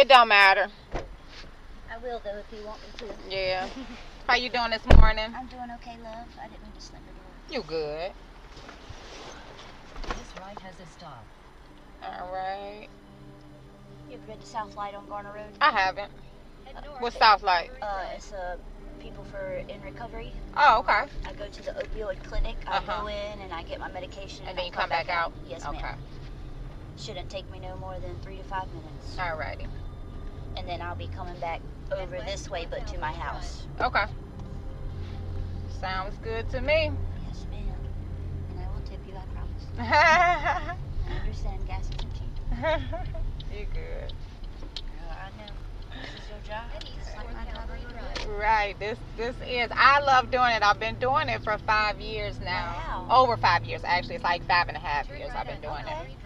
It don't matter. I will though if you want me to. Yeah. How you doing this morning? I'm doing okay, love. I didn't mean to slam the door. You good. This right has a stop. All right. You ever been to South Light on Garner Road? I haven't. North. What's South Light? Uh, it's uh, people for in recovery. Oh, okay. I go to the opioid clinic. I Uh-huh. go in and I get my medication. And then I you come back out? Yes, Okay. ma'am. Shouldn't take me no more than three to five minutes. Alrighty. And then I'll be coming back over this way, but to my house. Okay. Sounds good to me. Yes, ma'am. And I will tip you, I promise. I understand gas isn't cheap. you good. I know. This is your job. Just like my job. Right. This this is. I love doing it. I've been doing it for five years now. Wow. Over five years, actually. It's like five and a half Turn years right I've been at doing it.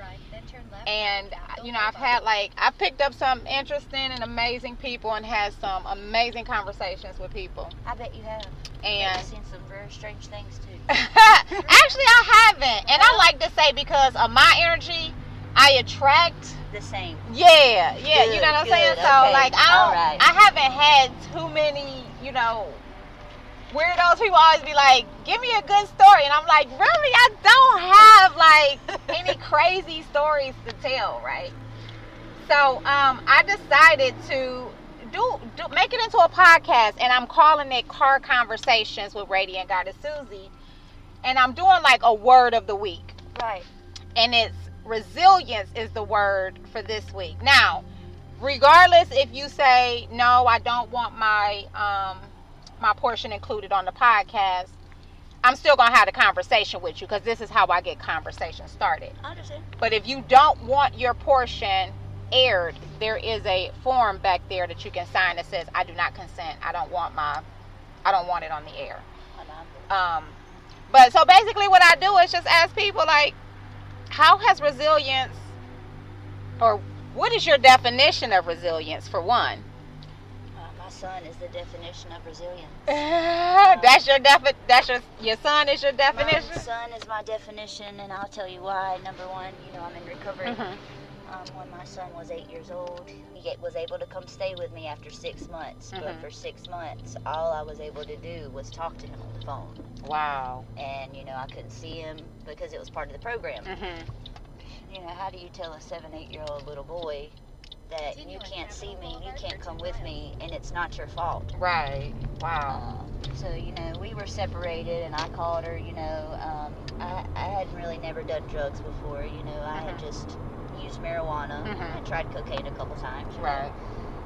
And you know, I've had like I've picked up some interesting and amazing people and had some amazing conversations with people. I bet you have. And I've seen some very strange things too. actually, I haven't. And I like to say because of my energy, I attract. The same. Yeah, yeah. you know what I'm Good, saying? good, So okay, like, I don't. alright. I haven't had too many. You know. Weirdos, people always be like, "Give me a good story," and I'm like, "Really? I don't have like any crazy stories to tell, right?" So um, I decided to do, do make it into a podcast, and I'm calling it Car Conversations with Radiant Goddess Susie, and I'm doing like a word of the week, Right. and it's resilience is the word for this week. Now, regardless if you say no, I don't want my um, my portion included on the podcast. I'm still gonna have the conversation with you because this is how I get conversation started. I understand. But if you don't want your portion aired, there is a form back there that you can sign that says I do not consent. I don't want my I don't want it on the air. Um but so basically what I do is just ask people like how has resilience or what is your definition of resilience for one? Son is the definition of resilience. that's your defi- that's your your son is your definition? My son is my definition, and I'll tell you why. Number one, you know, I'm in recovery. Mhm. Um, when my son was eight years old, he was able to come stay with me after six months. But Mhm. for six months, all I was able to do was talk to him on the phone. Wow. And, you know, I couldn't see him because it was part of the program. Mhm. You know, how do you tell a seven, eight year old little boy that you can't see me, you can't come with me, and it's not your fault? Right. Wow. Um, so you know we were separated and i called her you know um, I, I hadn't really never done drugs before you know i had Mhm. just used marijuana Mhm. and tried cocaine a couple times you know. Right.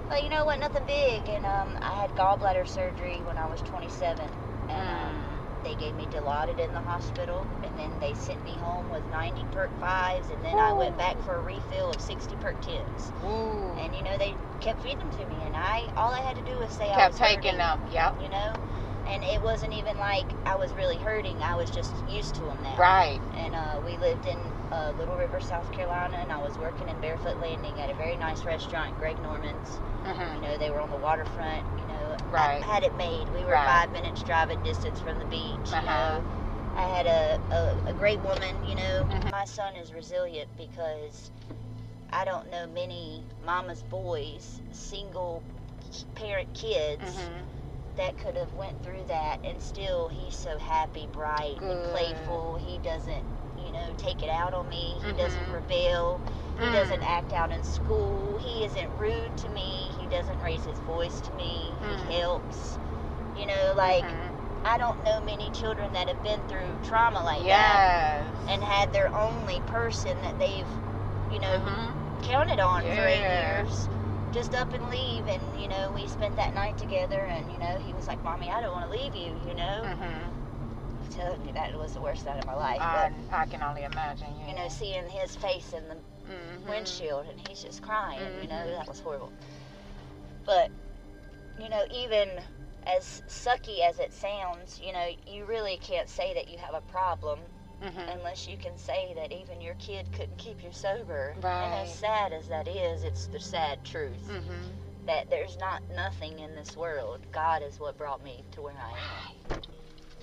but you know what nothing big and um, i had gallbladder surgery when i was 27 and um, they gave me dilaudid in the hospital and then they sent me home with 90 perk 5s and then i went back for a refill of 60 perk 10s Ooh. and you know they kept feeding them to me and i all i had to do was say i Kept was taking hurting them. Yep. you know and it wasn't even like i was really hurting i was just used to them now Right. and uh, we lived in uh, little river south carolina and i was working in barefoot landing at a very nice restaurant greg norman's Mhm. you know they were on the waterfront you know Right. i had it made we were Right. five minutes driving distance from the beach you Uh-huh. know i had a, a, a great woman you know Mhm. my son is resilient because i don't know many mama's boys single parent kids Mhm. that could have went through that and still he's so happy bright Good. and playful he doesn't you know take it out on me he doesn't Mhm. rebel he Mm. doesn't act out in school he isn't rude to me doesn't raise his voice to me Mm. he helps you know like Mhm. i don't know many children that have been through trauma like that and had their only person that they've you know Mhm. counted on for eight years just up and leave and you know we spent that night together and you know he was like mommy i don't want to leave you you know Mhm. I'm telling you that it was the worst night of my life I, I can only imagine. but you know seeing his face in the Mhm. windshield and he's just crying you know Mhm. that was horrible but you know even as sucky as it sounds you know you really can't say that you have a problem Mhm. unless you can say that even your kid couldn't keep you sober Right. and as sad as that is it's the sad truth Mhm. that there's not nothing in this world. God is what brought me to where I am.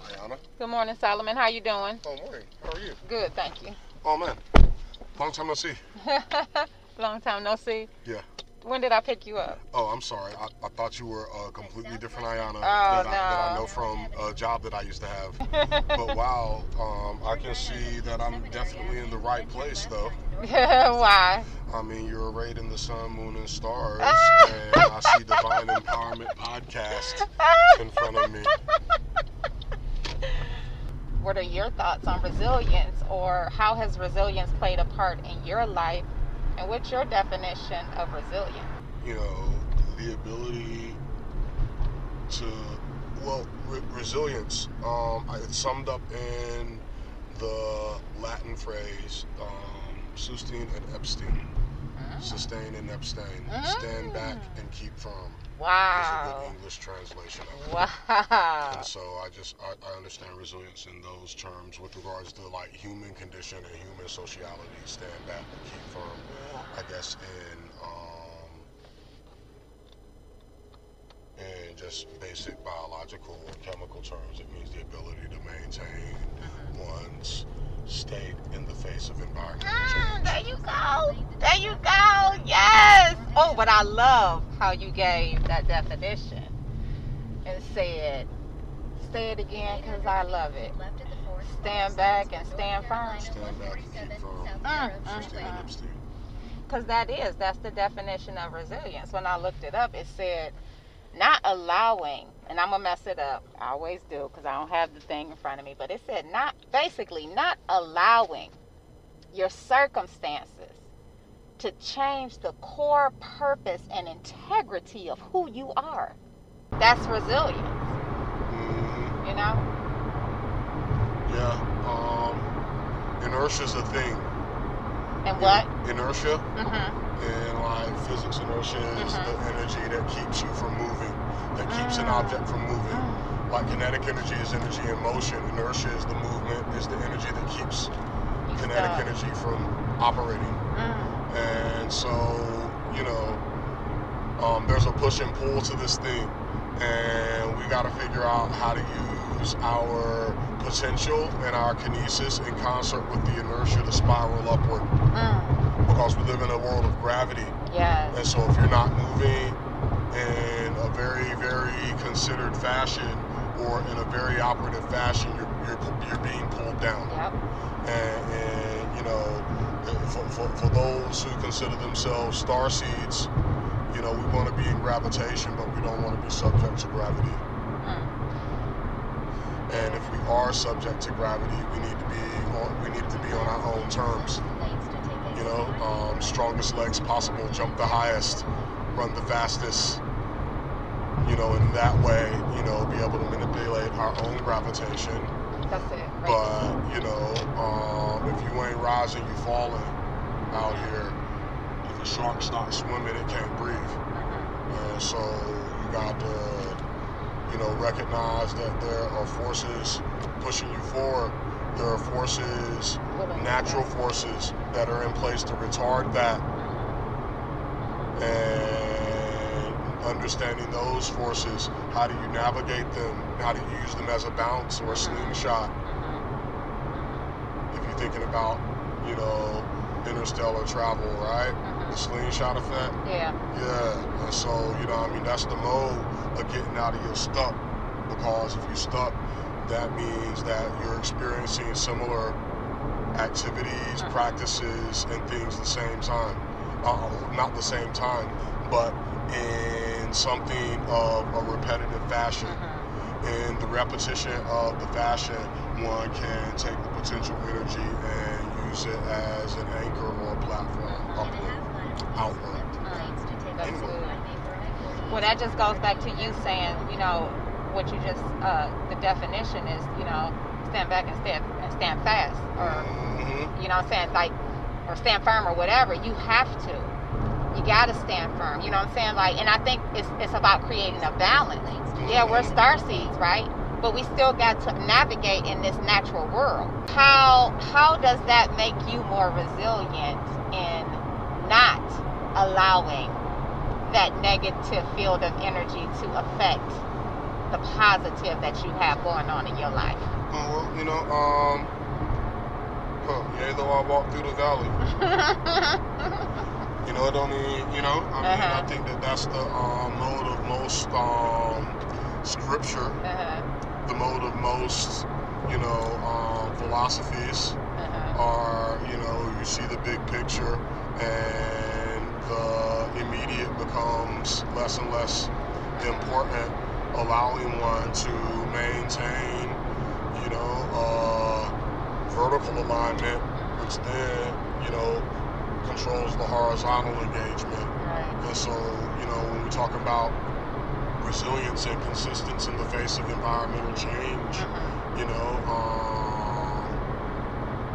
Ayana. Good morning, Solomon. How you doing? Oh, morning. How are you? Good, thank you. Oh, man. Long time no see. Long time no see. Yeah. When did I pick you up? Oh, I'm sorry. I, I thought you were a completely different Ayana Oh, that, I, that I know from a job that I used to have. But wow, um, I can see that I'm definitely in the right place, though. Why? I mean, you're arrayed in the sun, moon, and stars, and I see Divine Empowerment Podcast in front of me. What are your thoughts on resilience, or how has resilience played a part in your life? And what's your definition of resilience? You know, the ability to, well, re- resilience. Um, it's summed up in the Latin phrase, um, sustain and abstain. Sustain and abstain. Stand back and keep firm. Is a Wow. good English translation of it. Wow. And so I just I, I understand resilience in those terms with regards to like human condition and human sociality. Stand back and keep firm. I guess in um in just basic biological and chemical terms, it means the ability to maintain one's state in the face of environmental Mm, there you go. There you go. Yes. Oh, but I love how you gave that definition and said, say it again because I love it. Left at the forest. Stand back and stand firm. Stand back and keep firm. Mm, mm. Because that is, that's the definition of resilience. When I looked it up, it said not allowing, and I'm going to mess it up. I always do because I don't have the thing in front of me. But it said not, basically, not allowing your circumstances to change the core purpose and integrity of who you are. That's resilience, Mhm. you know? Yeah. Um, inertia's a thing. And what? Inertia Mm-hmm. And like physics inertia is Mhm. the energy that keeps you from moving, that keeps an object from moving. Mm. Like kinetic energy is energy in motion. Inertia is the movement, is the energy that keeps kinetic stuck. energy from operating. Mm. And so, you know, um, there's a push and pull to this thing. And we got to figure out how to use our potential and our kinesis in concert with the inertia to spiral upward. Mm. Because we live in a world of gravity. Yes. And so if you're not moving in a very, very considered fashion or in a very operative fashion, you're, you're, you're being pulled down. Yep. And, and you know, for, for, for those who consider themselves star seeds, you know, we want to be in gravitation, but we don't want to be subject to gravity. Mm. And if we are subject to gravity, we need to be on, we need to be on our own terms. Lanes to take You know, um, strongest legs possible, jump the highest, run the fastest. You know, in that way, you know, be able to manipulate our own gravitation. That's it. Right. But you know, um, if you ain't rising, you falling out here. If a shark's not swimming, it can't breathe. Mhm. And so you got to, you know, recognize that there are forces pushing you forward. There are forces, natural forces that are in place to retard that. And understanding those forces, how do you navigate them? How do you use them as a bounce or a slingshot? If you're thinking about, you know, interstellar travel, right? The Mhm. slingshot effect. Yeah. Yeah, and so you know, I mean, that's the mode of getting out of your stuck. Because if you're stuck, that means that you're experiencing similar activities, Mhm. practices, and things the same time. Uh, not the same time, but in something of a repetitive fashion. Mhm. In the repetition of the fashion, one can take the potential energy and use it as an anchor or a platform upward, outward. Lanes to take That's Inward. good. Well, that just goes back to you saying, you know, what you just, uh, the definition is, you know, stand back and stand, and stand fast. Or, Mhm. you know what I'm saying? Like, or stand firm or whatever. You have to. You got to stand firm. You know what I'm saying? Like, and I think it's, it's about creating a balance. Yeah, we're star seeds, right? But we still got to navigate in this natural world. How how does that make you more resilient in not allowing that negative field of energy to affect the positive that you have going on in your life? Well, you know, um, huh, yea, though I walk through the valley, You know, it don't mean, you know, I mean, Uh-huh. I think that that's the um, mode of most um, scripture, Uh-huh. the mode of most, you know, um, philosophies Uh-huh. are, you know, you see the big picture and the immediate becomes less and less important, allowing one to maintain, you know, uh, vertical alignment, which then, you know, controls the horizontal engagement. Right. And so, you know, when we talk about resilience and consistency in the face of environmental change, Mhm. you know, um,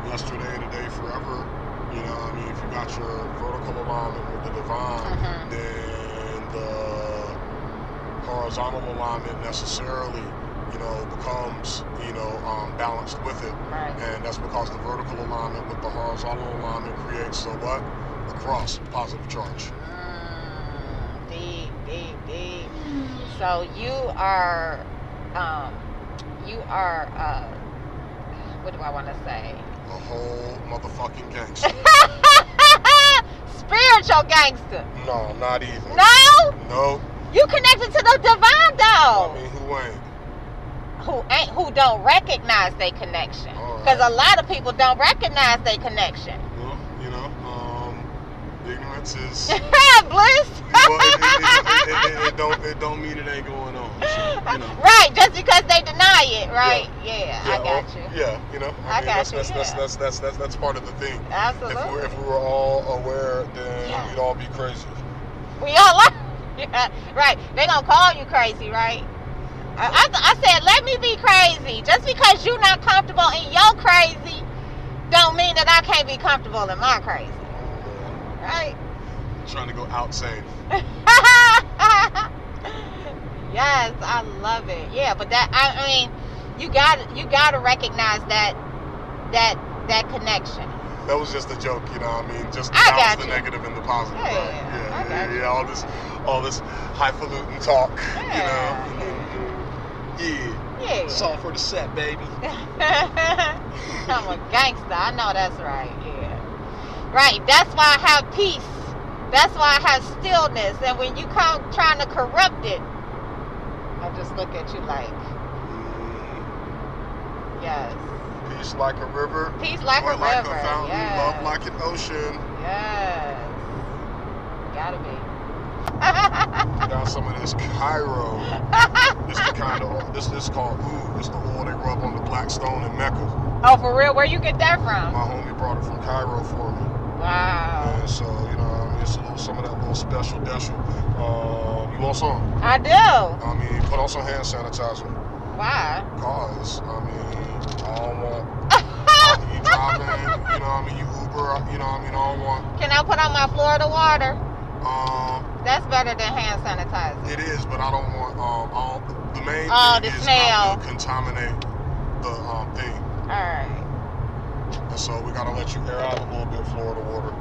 yesterday, today, forever, you know, I mean, if you got your vertical alignment with the divine, Mhm. then the horizontal alignment necessarily, you know, becomes, you know, um, balanced with it. Right. And that's because the vertical alignment with the horizontal alignment creates a what? A cross, positive charge. Mm, deep, deep, deep. So you are, um, you are, uh, what do I want to say? A whole motherfucking gangster. Spiritual gangster. no, not even. No, No. you connected to the divine though. I mean, who ain't? Who ain't who don't recognize their connection? Because right. a lot of people don't recognize their connection. Well, you know, um, ignorance is. Bliss. well, it, it, it, it, don't it don't mean it ain't going on. So, you know. Right, just because they deny it, right? Yeah, I got well, you. Yeah, you know, I I, mean, got that's, you, that's, that's, yeah. that's, that's, that's, that's part of the thing. Absolutely. If we, if we were all aware, then Yeah. we'd all be crazy. We all are. Yeah, right. They gonna call you crazy, right? I, I, I said, let me be crazy. Just because you're not comfortable in your crazy, don't mean that I can't be comfortable in my crazy, right? Trying to go outside. yes, I love it. Yeah, but that I, mean, you got you got to recognize that that that connection. That was just a joke, you know. what I mean, just to I balance the you. negative and the positive. Yeah, right? yeah, yeah, yeah, yeah, All this, all this highfalutin talk, Yeah. you know. Yeah, Yeah. it's all for the set, baby. I'm a gangster. I know that's right. Yeah. Right. That's why I have peace. That's why I have stillness. And when you come trying to corrupt it, I just look at you like, yes. Peace like a river, Peace like joy a like river. a fountain, yes. love like an ocean. Yes. Gotta be. Got some of this Cairo. This the kind of this this is called ooh. It's the oil they rub on the black stone in Mecca. oh, for real? Where you get that from? My homie brought it from Cairo for me. Wow. And so, you know, I mean, it's a little, some of that little special deschel. Uh, you want some? I do. I mean, put on some hand sanitizer. Why? Cause, I mean, I don't want you driving, you know, I mean, you Uber, you know, I mean, I don't want. Can I put on my Florida water? Um, That's better than hand sanitizer. it is, but I don't want. Um, all, the main Oh, thing the is smell. not to contaminate the um thing. Alright. And so we gotta let you air out a little bit Florida water.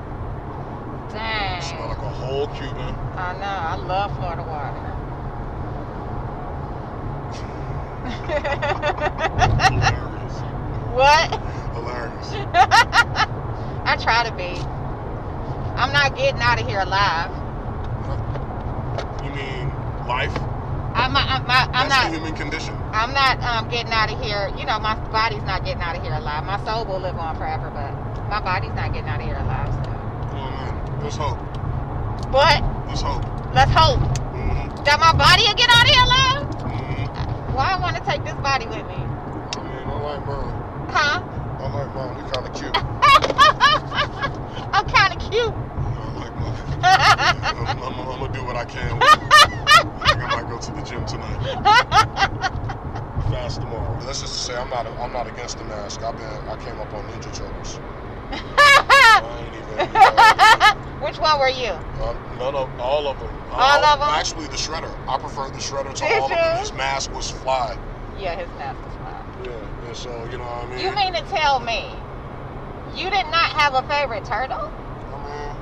Dang. Smell like a whole Cuban. I know. I love Florida water. Hilarious. what? Hilarious. I try to be. I'm not getting out of here alive. You mean life? I'm not. I'm not. I'm That's the human condition. I'm not um, getting out of here. You know, my body's not getting out of here alive. My soul will live on forever, but my body's not getting out of here alive. So. Oh man, there's hope. But There's hope. let's hope Mm-hmm. that my body will get out of here alive. Mm-hmm. Why I want to take this body with me? I mean, I like mine. Huh? I like mine. We kind of cute. I'm kind of cute. I like mine. I'm, I'm, I'm gonna do what I can. Go to the gym tonight. Fast tomorrow. Let's just say I'm not. I'm not against the mask. I've been. I came up on Ninja Turtles. Even. Uh, Which one were you? uh, none of all of them. All of 'em? Actually, the Shredder. I prefer the Shredder to Did all of them. His mask was fly. Yeah, his mask was fly. Yeah. And so you know what I mean. You mean to tell me you did not have a favorite turtle? I mean,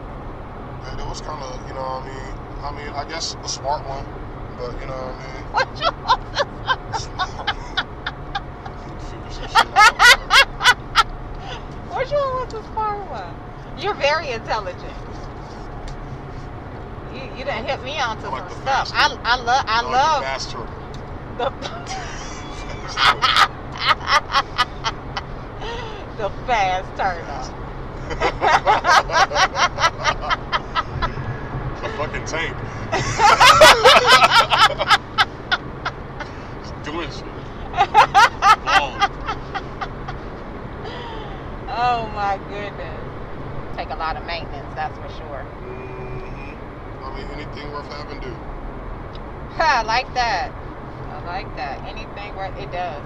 it, it was kind of, you know, what I mean, I mean, I guess a smart one, but you know what? I mean. Smart one. Figure some shit out. Which one was the smart one? You're very intelligent. You you done hit me onto I like some stuff. I I love I the love fast turtle. the the fast turtle. the fucking tank. Just doing shit. Balling. Oh my goodness. Take a lot of maintenance, that's for sure. Mhm. I mean, anything worth having, do. I like that. I like that. Anything worth it does.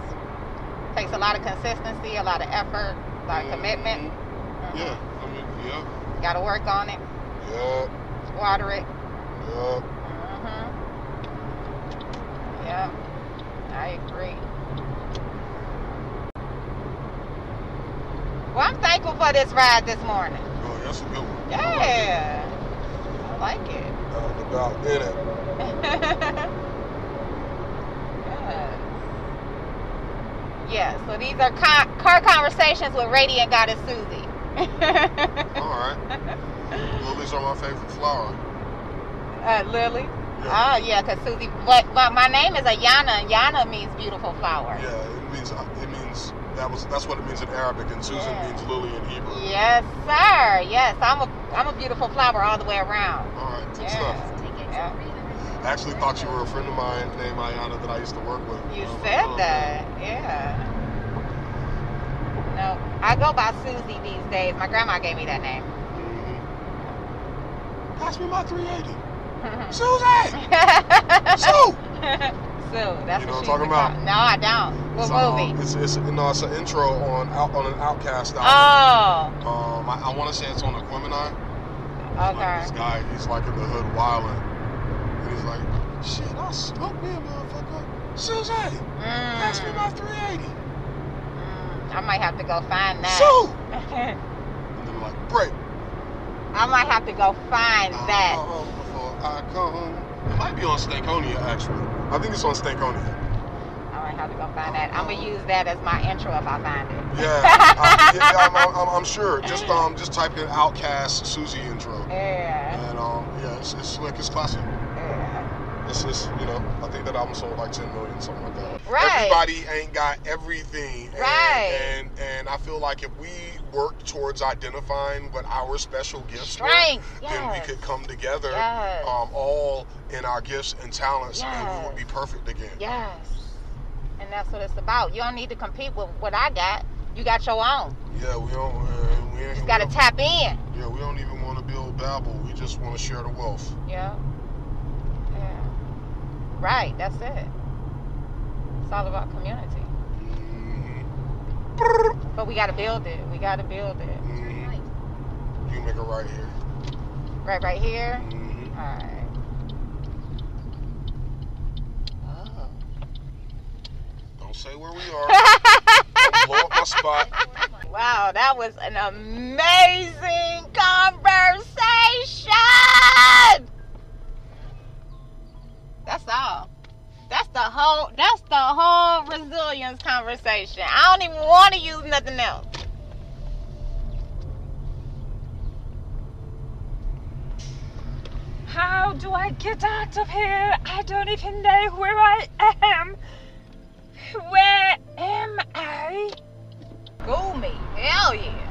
Takes a lot of consistency, a lot of effort, a lot of commitment. Mhm. Yeah. I mean, yeah. Got to work on it, Yeah. water it. Yeah. hmm Yeah, I agree. Well, I'm thankful for this ride this morning. That's a good one. Yeah, I like it. Uh, about in it. yes. Yeah, so these are con- car conversations with Radiant Goddess Susie. All right. Lilies are my favorite flower. uh, Lily? Yeah. Oh, yeah, because Susie, but, but my name is Ayana, and Yana means beautiful flower. Yeah, it means it means that was that's what it means in Arabic, and Susan Yeah. means lily in Hebrew. Yes, sir. Yes, I'm a I'm a beautiful flower all the way around. All right, good Yeah. stuff. Take it Yeah. I actually thought you were a friend of mine named Ayana that I used to work with. You Um, said uh, that, yeah. No, I go by Susie these days. My grandma gave me that name. mhm. Pass me my 380. Susie! Sue! That's You know what what I'm talking about? No, I don't. What It's, um, movie? It's, it's, no, it's an intro on out, on an OutKast album. Oh, Um, I, I want to say it's on Aquemini. Like okay. this guy, he's like in the hood wilding. And he's like, shit, I smoked me a motherfucker. Susan, pass me Mm, my 380. mm, I might have to go find that. Sue! And then like, break. I might have to go find that. before I come. Might be on Stankonia, actually. I think it's on Stankonia. I might have to go find that. I'm gonna use that as my intro if I find it. Yeah, I, yeah, I'm, I'm, I'm, I'm sure. Just um, just type in OutKast Susie intro, Yeah. and um, yeah, it's, it's slick, it's classic. yeah. It's just, you know, I think that album sold like 10 million, something like that. Right. Everybody ain't got everything. And, Right. And, and I feel like if we work towards identifying what our special gifts Strength. were, then we could come together Yes. um, all in our gifts and talents and we would be perfect again. Yes. And that's what it's about. You don't need to compete with what I got. You got your own. Yeah, we don't. Uh, we ain't, Just gotta tap in. Yeah, we don't even want to build Babel. We just want to share the wealth. Yeah. Yeah. Right, that's it. It's all about community. But we gotta build it. We gotta build it. hmm Right. You make it right here. Right right here. hmm Alright. Oh. Don't say where we are. Blow up my spot. Wow, that was an amazing conversation. That's all. The whole. That's the whole resilience conversation. I don't even want to use nothing else. How do I get out of here? I don't even know where I am. Where am I? School me. Hell yeah.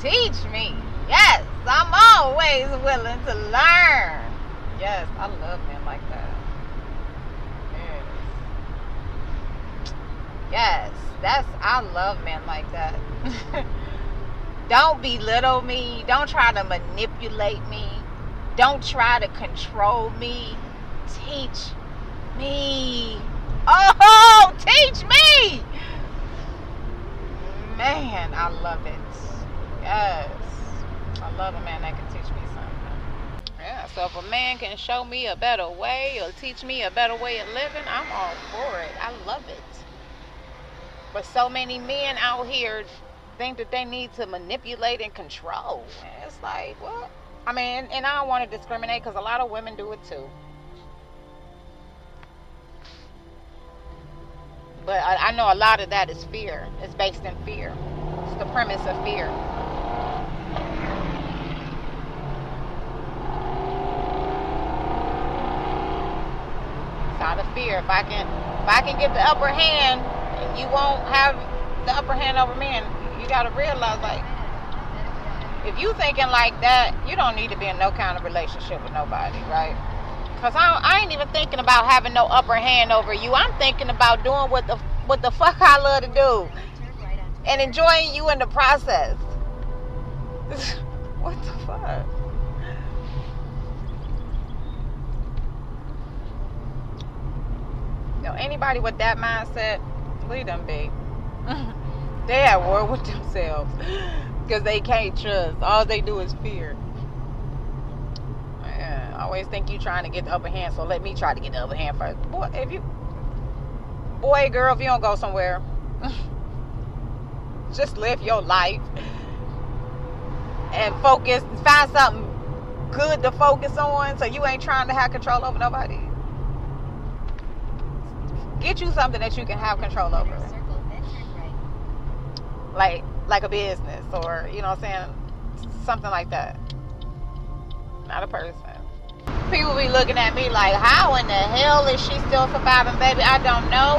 Teach me. Yes, I'm always willing to learn. Yes, I love men like that. Yes. That's I love men like that. Don't belittle me. Don't try to manipulate me. Don't try to control me. Teach me. Oh, teach me. Man, I love it. Yes. I love a man that can teach me something. Yeah, so if a man can show me a better way or teach me a better way of living, I'm all for it. I love it. But so many men out here think that they need to manipulate and control. It's like, what? I mean, and I don't want to discriminate because a lot of women do it too. But I, I, know a lot of that is fear. It's based in fear. It's the premise of fear. It's out of fear. If I can, if I can get the upper hand, you won't have the upper hand over me. And you got to realize, like, if you thinking like that, you don't need to be in no kind of relationship with nobody, right? Cause I, I ain't even thinking about having no upper hand over you. I'm thinking about doing what the what the fuck I love to do and enjoying you in the process. what the fuck? You know, anybody with that mindset, leave them be. they at war with themselves because they can't trust. All they do is fear. Man, I always think you trying to get the upper hand, so let me try to get the upper hand first. Boy, if you, boy, girl, if you don't go somewhere, just live your life and focus. Find something good to focus on, so you ain't trying to have control over nobody. Get you something that you can have control over. Like like a business or you know I'm saying? Something like that. Not a person. People be looking at me like how in the hell is she still surviving baby? I don't know.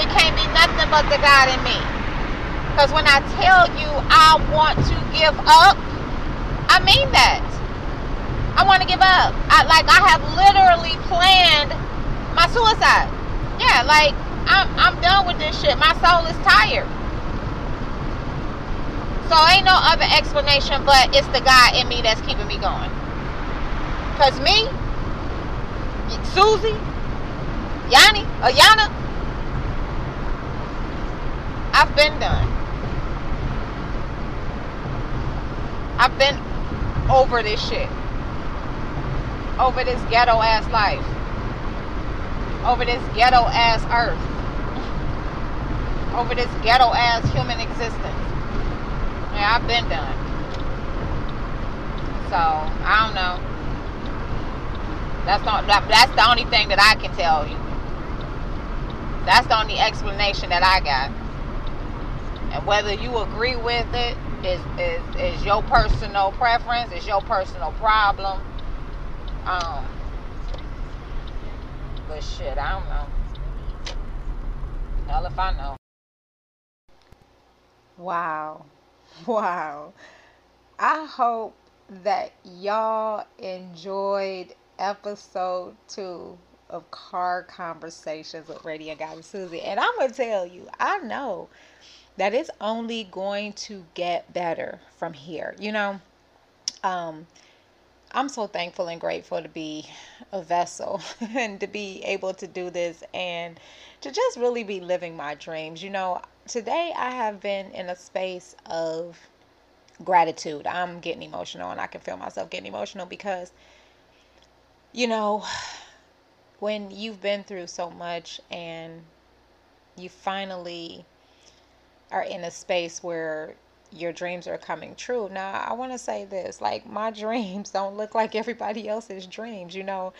It can't be nothing but the God in me. Because when I tell you I want to give up I mean that. I want to give up. I like I have literally planned my suicide yeah like I'm, I'm done with this shit my soul is tired so ain't no other explanation but it's the God in me that's keeping me going. Cause me, Susie, Yanni, or Yana, I've been done. I've been over this shit. Over this ghetto ass life. Over this ghetto ass earth. Over this ghetto ass human existence. Yeah, I've been done. So I don't know. That's not that, that's the only thing that I can tell you. That's the only explanation that I got. And whether you agree with it is is, is your personal preference, is your personal problem. Um but shit, I don't know. Hell if I know. Wow. Wow. I hope that y'all enjoyed episode two of Car Conversations with Radiant Goddess Susie. And I'm going to tell you, I know that it's only going to get better from here. You know, um, I'm so thankful and grateful to be a vessel and to be able to do this and to just really be living my dreams. You know, today I have been in a space of gratitude. I'm getting emotional and I can feel myself getting emotional because, you know, when you've been through so much and you finally are in a space where your dreams are coming true. Now, I want to say this like, my dreams don't look like everybody else's dreams. You know,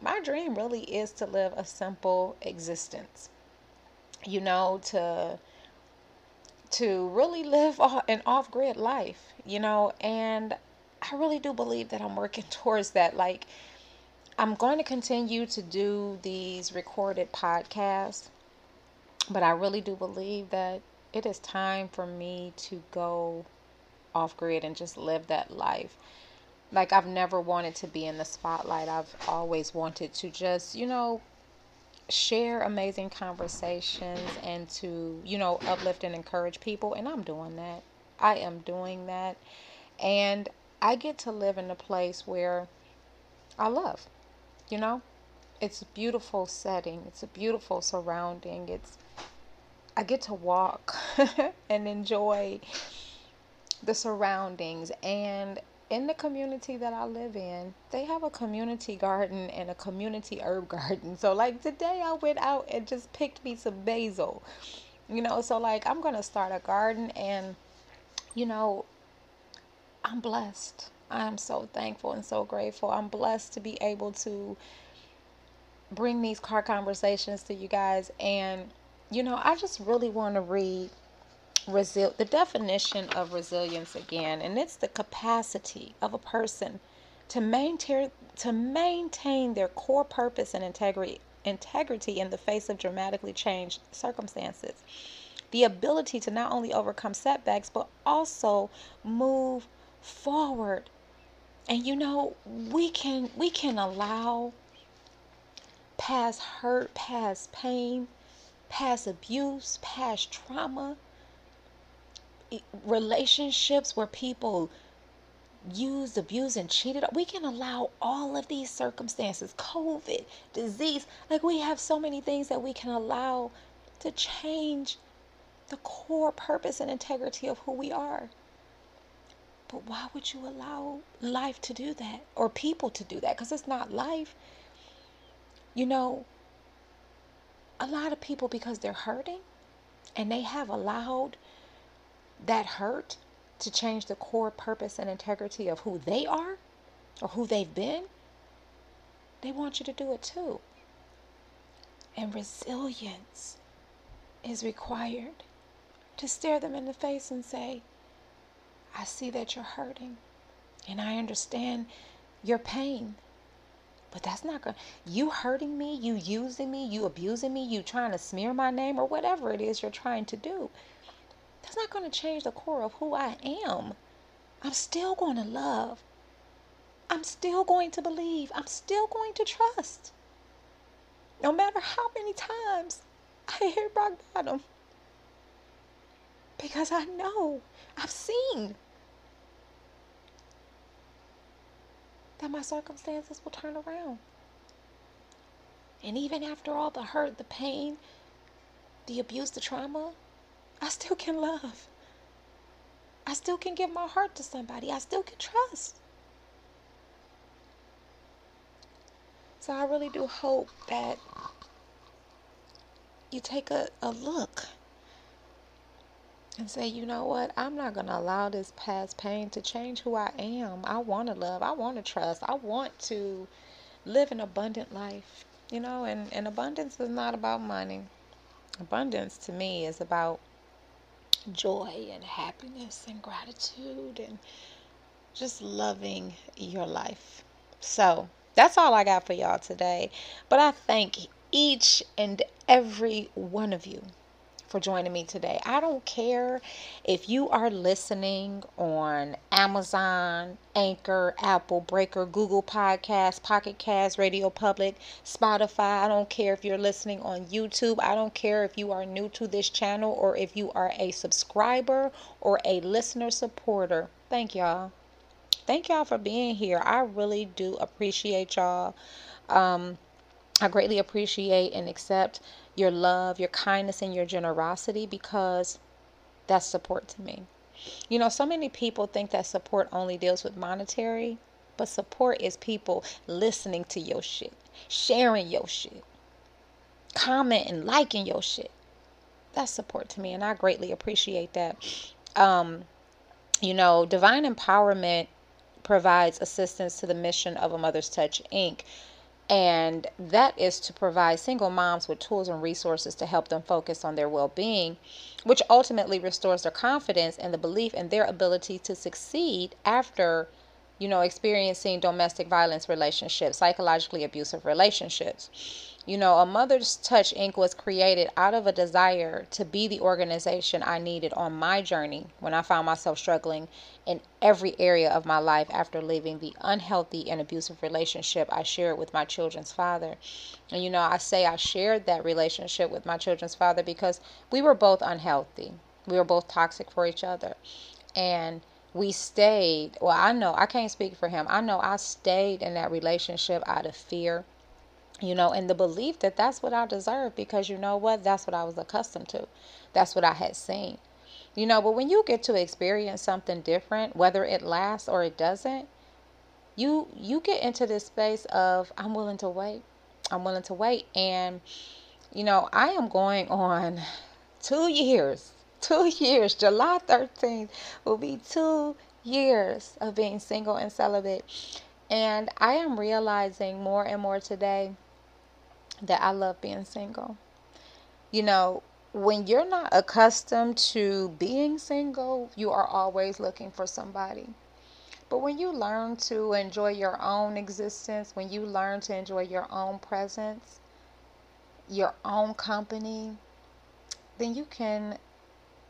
my dream really is to live a simple existence you know to to really live an off-grid life you know and i really do believe that i'm working towards that like i'm going to continue to do these recorded podcasts but i really do believe that it is time for me to go off grid and just live that life like I've never wanted to be in the spotlight. I've always wanted to just, you know, share amazing conversations and to, you know, uplift and encourage people. And I'm doing that. I am doing that. And I get to live in a place where I love, you know? It's a beautiful setting, it's a beautiful surrounding. It's, I get to walk and enjoy the surroundings and in the community that I live in, they have a community garden and a community herb garden. So, like today, I went out and just picked me some basil. You know, so like I'm going to start a garden, and you know, I'm blessed. I am so thankful and so grateful. I'm blessed to be able to bring these car conversations to you guys. And, you know, I just really want to read resil- the definition of resilience again, and it's the capacity of a person to maintain to maintain their core purpose and integrity integrity in the face of dramatically changed circumstances. The ability to not only overcome setbacks, but also move forward. And you know, we can we can allow past hurt, past pain, past abuse, past trauma, relationships where people used, abused, and cheated. We can allow all of these circumstances, COVID, disease, like we have so many things that we can allow to change the core purpose and integrity of who we are. But why would you allow life to do that or people to do that? Because it's not life. You know, a lot of people, because they're hurting and they have allowed that hurt to change the core purpose and integrity of who they are or who they've been, they want you to do it too. And resilience is required to stare them in the face and say, I see that you're hurting and I understand your pain. But that's not going to, you hurting me, you using me, you abusing me, you trying to smear my name or whatever it is you're trying to do that's not going to change the core of who I am. I'm still going to love. I'm still going to believe. I'm still going to trust. No matter how many times I hit rock bottom. Because I know, I've seen that my circumstances will turn around. And even after all the hurt, the pain, the abuse, the trauma, I still can love. I still can give my heart to somebody. I still can trust. So I really do hope that you take a, a look and say, you know what? I'm not going to allow this past pain to change who I am. I want to love. I want to trust. I want to live an abundant life. You know, and, and abundance is not about money. Abundance to me is about joy and happiness and gratitude and just loving your life. So that's all I got for y'all today. But I thank each and every one of you for joining me today. I don't care if you are listening on Amazon, Anchor, Apple, Breaker, Google Podcasts, Pocket Cast, Radio Public, Spotify. I don't care if you're listening on YouTube. I don't care if you are new to this channel or if you are a subscriber or a listener supporter. Thank y'all. Thank y'all for being here. I really do appreciate y'all. Um, I greatly appreciate and accept your love, your kindness, and your generosity because that's support to me. You know, so many people think that support only deals with monetary, but support is people listening to your shit, sharing your shit, commenting, liking your shit. That's support to me, and I greatly appreciate that. Um, you know, divine empowerment provides assistance to the mission of a Mother's Touch Inc and that is to provide single moms with tools and resources to help them focus on their well being, which ultimately restores their confidence and the belief in their ability to succeed after, you know, experiencing domestic violence relationships, psychologically abusive relationships. You know, a Mother's Touch Inc. was created out of a desire to be the organization I needed on my journey when I found myself struggling in every area of my life after leaving the unhealthy and abusive relationship I shared with my children's father. And you know, I say I shared that relationship with my children's father because we were both unhealthy. We were both toxic for each other. And we stayed, well, I know, I can't speak for him. I know I stayed in that relationship out of fear you know, and the belief that that's what I deserve because you know what? That's what I was accustomed to. That's what I had seen. You know, but when you get to experience something different, whether it lasts or it doesn't, you you get into this space of I'm willing to wait. I'm willing to wait and you know, I am going on 2 years. 2 years. July 13th will be 2 years of being single and celibate. And I am realizing more and more today that I love being single. You know, when you're not accustomed to being single, you are always looking for somebody. But when you learn to enjoy your own existence, when you learn to enjoy your own presence, your own company, then you can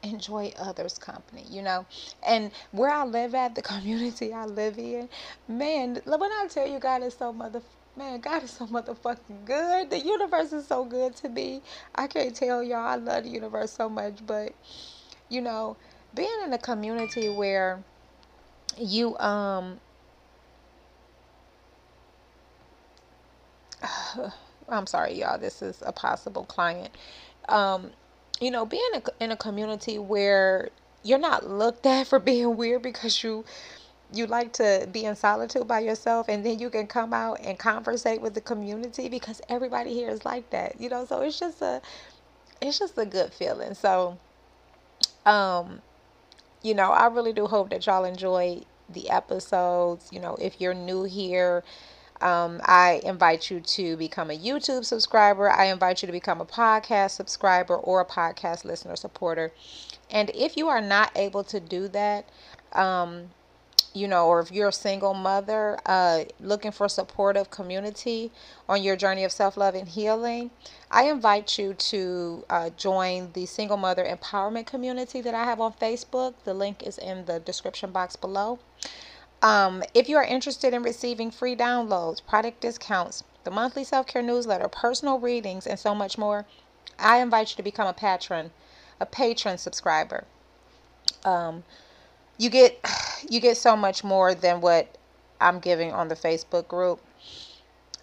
enjoy others' company, you know. And where I live at, the community I live in, man, when I tell you God is so mother man, God is so motherfucking good. The universe is so good to me. I can't tell y'all I love the universe so much, but you know, being in a community where you um I'm sorry, y'all. This is a possible client. Um, you know, being in a, community where you're not looked at for being weird because you you like to be in solitude by yourself and then you can come out and conversate with the community because everybody here is like that you know? So it's just a it's just a good feeling. So um you know i really do hope that y'all enjoy the episodes. You know if you're new here um, I invite you to become a YouTube subscriber. I invite you to become a podcast subscriber or a podcast listener supporter. And if you are not able to do that, um, you know, or if you're a single mother uh, looking for supportive community on your journey of self love and healing, I invite you to uh, join the single mother empowerment community that I have on Facebook. The link is in the description box below. Um, if you are interested in receiving free downloads, product discounts, the monthly self care newsletter, personal readings, and so much more, I invite you to become a patron, a Patreon subscriber. Um, you get you get so much more than what I'm giving on the Facebook group.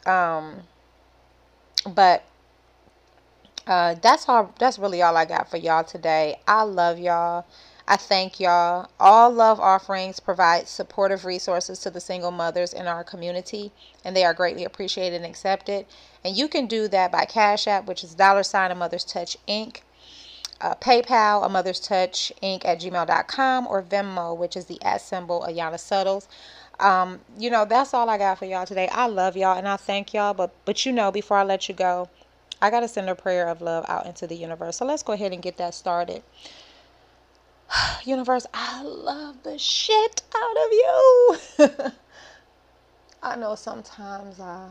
Um, but uh, that's all. That's really all I got for y'all today. I love y'all. I thank y'all. All love offerings provide supportive resources to the single mothers in our community, and they are greatly appreciated and accepted. And you can do that by Cash App, which is dollar sign a Mother's Touch Inc., uh, PayPal, a Mother's Touch Inc. at gmail.com, or Venmo, which is the at symbol Ayana Suttles. Um, you know, that's all I got for y'all today. I love y'all and I thank y'all, but but you know, before I let you go, I gotta send a prayer of love out into the universe. So let's go ahead and get that started. Universe, I love the shit out of you. I know sometimes I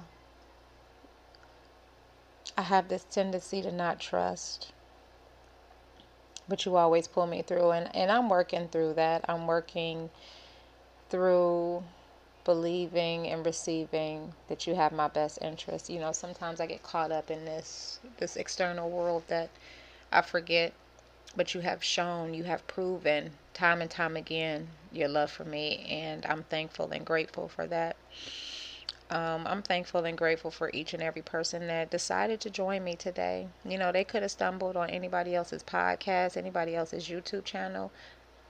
I have this tendency to not trust. But you always pull me through and, and I'm working through that. I'm working through believing and receiving that you have my best interest. You know, sometimes I get caught up in this this external world that I forget but you have shown, you have proven time and time again your love for me, and I'm thankful and grateful for that. Um, I'm thankful and grateful for each and every person that decided to join me today. You know, they could have stumbled on anybody else's podcast, anybody else's YouTube channel,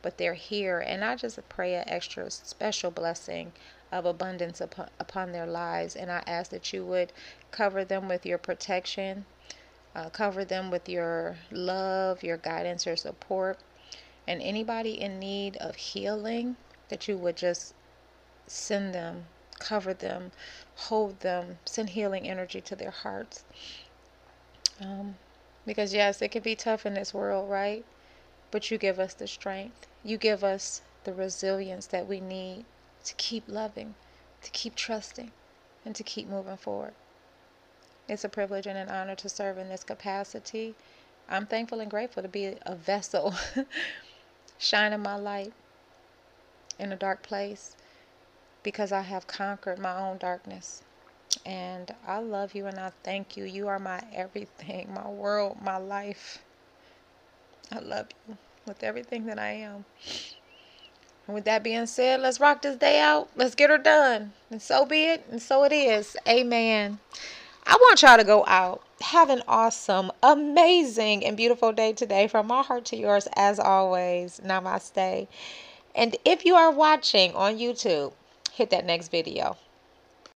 but they're here. And I just pray an extra special blessing of abundance upon, upon their lives. And I ask that you would cover them with your protection, uh, cover them with your love, your guidance, your support. And anybody in need of healing, that you would just send them, cover them, hold them, send healing energy to their hearts. Um, because, yes, it can be tough in this world, right? But you give us the strength, you give us the resilience that we need to keep loving, to keep trusting, and to keep moving forward. It's a privilege and an honor to serve in this capacity. I'm thankful and grateful to be a vessel, shining my light in a dark place because I have conquered my own darkness. And I love you and I thank you. You are my everything, my world, my life. I love you with everything that I am. And with that being said, let's rock this day out. Let's get her done. And so be it, and so it is. Amen. I want y'all to go out. Have an awesome, amazing, and beautiful day today from my heart to yours, as always. Namaste. And if you are watching on YouTube, hit that next video.